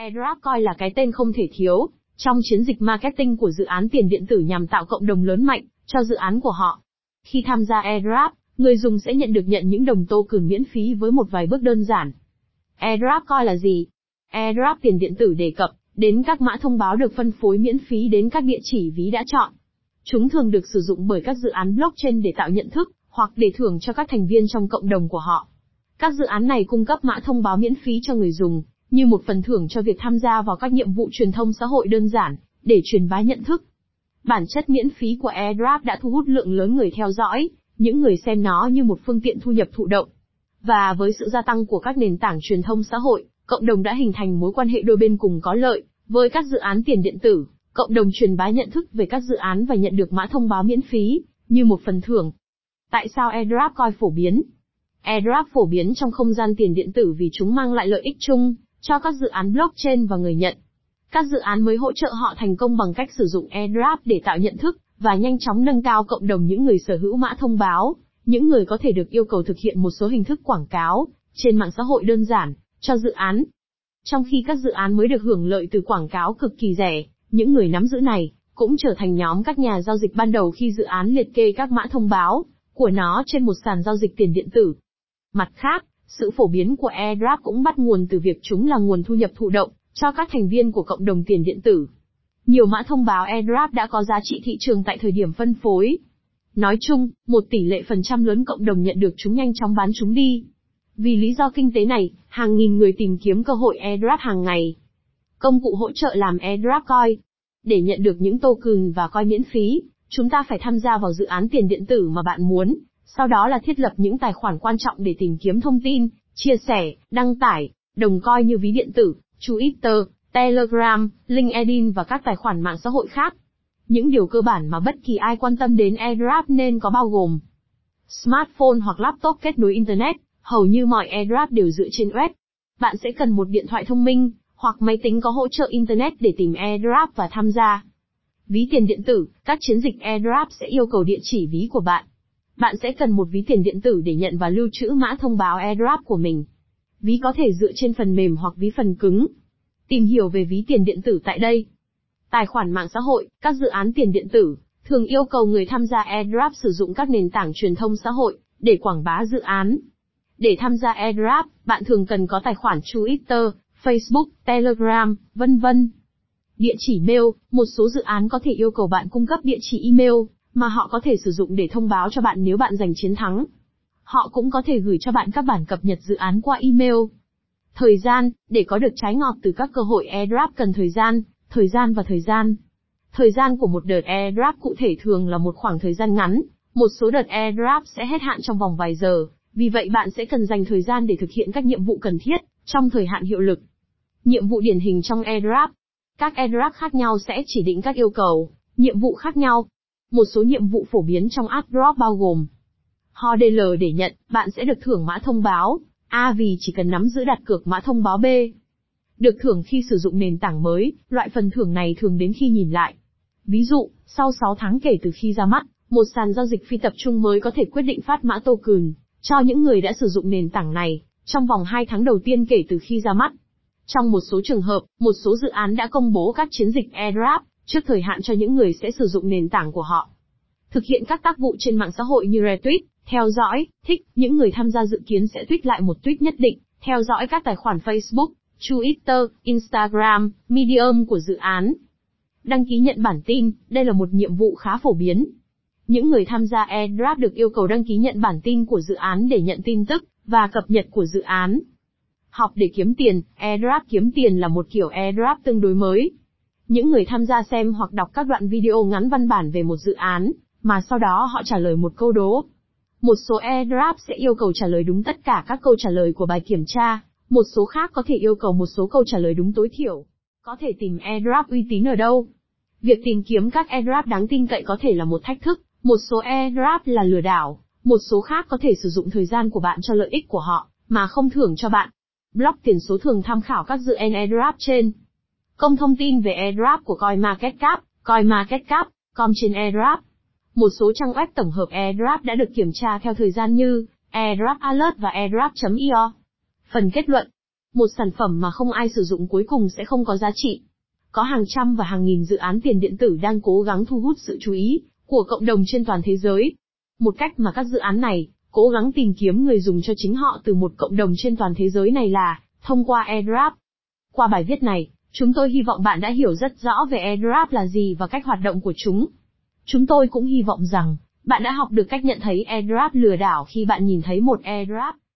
AirDrop coi là cái tên không thể thiếu, trong chiến dịch marketing của dự án tiền điện tử nhằm tạo cộng đồng lớn mạnh, cho dự án của họ. Khi tham gia AirDrop, người dùng sẽ nhận được nhận những đồng token miễn phí với một vài bước đơn giản. AirDrop coi là gì? AirDrop tiền điện tử đề cập đến các mã thông báo được phân phối miễn phí đến các địa chỉ ví đã chọn. Chúng thường được sử dụng bởi các dự án blockchain để tạo nhận thức, hoặc để thưởng cho các thành viên trong cộng đồng của họ. Các dự án này cung cấp mã thông báo miễn phí cho người dùng, như một phần thưởng cho việc tham gia vào các nhiệm vụ truyền thông xã hội đơn giản, để truyền bá nhận thức. Bản chất miễn phí của AirDrop đã thu hút lượng lớn người theo dõi, những người xem nó như một phương tiện thu nhập thụ động. Và với sự gia tăng của các nền tảng truyền thông xã hội, cộng đồng đã hình thành mối quan hệ đôi bên cùng có lợi, với các dự án tiền điện tử, cộng đồng truyền bá nhận thức về các dự án và nhận được mã thông báo miễn phí, như một phần thưởng. Tại sao AirDrop coi phổ biến? AirDrop phổ biến trong không gian tiền điện tử vì chúng mang lại lợi ích chung, cho các dự án blockchain và người nhận. Các dự án mới hỗ trợ họ thành công bằng cách sử dụng AirDrop để tạo nhận thức, và nhanh chóng nâng cao cộng đồng những người sở hữu mã thông báo, những người có thể được yêu cầu thực hiện một số hình thức quảng cáo, trên mạng xã hội đơn giản, cho dự án. Trong khi các dự án mới được hưởng lợi từ quảng cáo cực kỳ rẻ, những người nắm giữ này, cũng trở thành nhóm các nhà giao dịch ban đầu khi dự án liệt kê các mã thông báo của nó trên một sàn giao dịch tiền điện tử. Mặt khác, sự phổ biến của AirDrop cũng bắt nguồn từ việc chúng là nguồn thu nhập thụ động cho các thành viên của cộng đồng tiền điện tử. Nhiều mã thông báo AirDrop đã có giá trị thị trường tại thời điểm phân phối. Nói chung, một tỷ lệ phần trăm lớn cộng đồng nhận được chúng nhanh chóng bán chúng đi. Vì lý do kinh tế này, hàng nghìn người tìm kiếm cơ hội AirDrop hàng ngày. Công cụ hỗ trợ làm AirDrop coin. Để nhận được những token và coin miễn phí, chúng ta phải tham gia vào dự án tiền điện tử mà bạn muốn, sau đó là thiết lập những tài khoản quan trọng để tìm kiếm thông tin, chia sẻ, đăng tải, đồng coi như ví điện tử, Twitter, Telegram, LinkedIn và các tài khoản mạng xã hội khác. Những điều cơ bản mà bất kỳ ai quan tâm đến AirDrop nên có bao gồm Smartphone hoặc laptop kết nối Internet, hầu như mọi AirDrop đều dựa trên web. Bạn sẽ cần một điện thoại thông minh, hoặc máy tính có hỗ trợ Internet để tìm AirDrop và tham gia. Ví tiền điện tử, các chiến dịch AirDrop sẽ yêu cầu địa chỉ ví của bạn. Bạn sẽ cần một ví tiền điện tử để nhận và lưu trữ mã thông báo AirDrop của mình. Ví có thể dựa trên phần mềm hoặc ví phần cứng. Tìm hiểu về ví tiền điện tử tại đây. Tài khoản mạng xã hội, các dự án tiền điện tử, thường yêu cầu người tham gia AirDrop sử dụng các nền tảng truyền thông xã hội, để quảng bá dự án. Để tham gia AirDrop, bạn thường cần có tài khoản Twitter, Facebook, Telegram, vân vân. Địa chỉ mail, một số dự án có thể yêu cầu bạn cung cấp địa chỉ email, mà họ có thể sử dụng để thông báo cho bạn nếu bạn giành chiến thắng. Họ cũng có thể gửi cho bạn các bản cập nhật dự án qua email. Thời gian, để có được trái ngọt từ các cơ hội airdrop cần thời gian, thời gian và thời gian. Thời gian của một đợt airdrop cụ thể thường là một khoảng thời gian ngắn, một số đợt airdrop sẽ hết hạn trong vòng vài giờ, vì vậy bạn sẽ cần dành thời gian để thực hiện các nhiệm vụ cần thiết, trong thời hạn hiệu lực. Nhiệm vụ điển hình trong airdrop. Các airdrop khác nhau sẽ chỉ định các yêu cầu, nhiệm vụ khác nhau. Một số nhiệm vụ phổ biến trong airdrop bao gồm Ho DL để nhận, bạn sẽ được thưởng mã thông báo, A vì chỉ cần nắm giữ đặt cược mã thông báo B. Được thưởng khi sử dụng nền tảng mới, loại phần thưởng này thường đến khi nhìn lại. Ví dụ, sau 6 tháng kể từ khi ra mắt, một sàn giao dịch phi tập trung mới có thể quyết định phát mã token cho những người đã sử dụng nền tảng này trong vòng 2 tháng đầu tiên kể từ khi ra mắt. Trong một số trường hợp, một số dự án đã công bố các chiến dịch airdrop trước thời hạn cho những người sẽ sử dụng nền tảng của họ. Thực hiện các tác vụ trên mạng xã hội như retweet, theo dõi, thích, những người tham gia dự kiến sẽ tweet lại một tweet nhất định, theo dõi các tài khoản Facebook, Twitter, Instagram, Medium của dự án. Đăng ký nhận bản tin, đây là một nhiệm vụ khá phổ biến. Những người tham gia airdrop được yêu cầu đăng ký nhận bản tin của dự án để nhận tin tức và cập nhật của dự án. Học để kiếm tiền, airdrop kiếm tiền là một kiểu airdrop tương đối mới. Những người tham gia xem hoặc đọc các đoạn video ngắn văn bản về một dự án, mà sau đó họ trả lời một câu đố. Một số airdrop sẽ yêu cầu trả lời đúng tất cả các câu trả lời của bài kiểm tra, một số khác có thể yêu cầu một số câu trả lời đúng tối thiểu. Có thể tìm airdrop uy tín ở đâu? Việc tìm kiếm các airdrop đáng tin cậy có thể là một thách thức, một số airdrop là lừa đảo, một số khác có thể sử dụng thời gian của bạn cho lợi ích của họ, mà không thưởng cho bạn. Blog tiền số thường tham khảo các dự án airdrop trên. Công thông tin về airdrop của CoinMarketCap, CoinMarketCap, com trên airdrop. Một số trang web tổng hợp airdrop đã được kiểm tra theo thời gian như airdrop alert và airdrop.io. Phần kết luận Một sản phẩm mà không ai sử dụng cuối cùng sẽ không có giá trị. Có hàng trăm và hàng nghìn dự án tiền điện tử đang cố gắng thu hút sự chú ý của cộng đồng trên toàn thế giới. Một cách mà các dự án này cố gắng tìm kiếm người dùng cho chính họ từ một cộng đồng trên toàn thế giới này là thông qua AirDrop. Qua bài viết này, chúng tôi hy vọng bạn đã hiểu rất rõ về AirDrop là gì và cách hoạt động của chúng. Chúng tôi cũng hy vọng rằng, bạn đã học được cách nhận thấy AirDrop lừa đảo khi bạn nhìn thấy một AirDrop.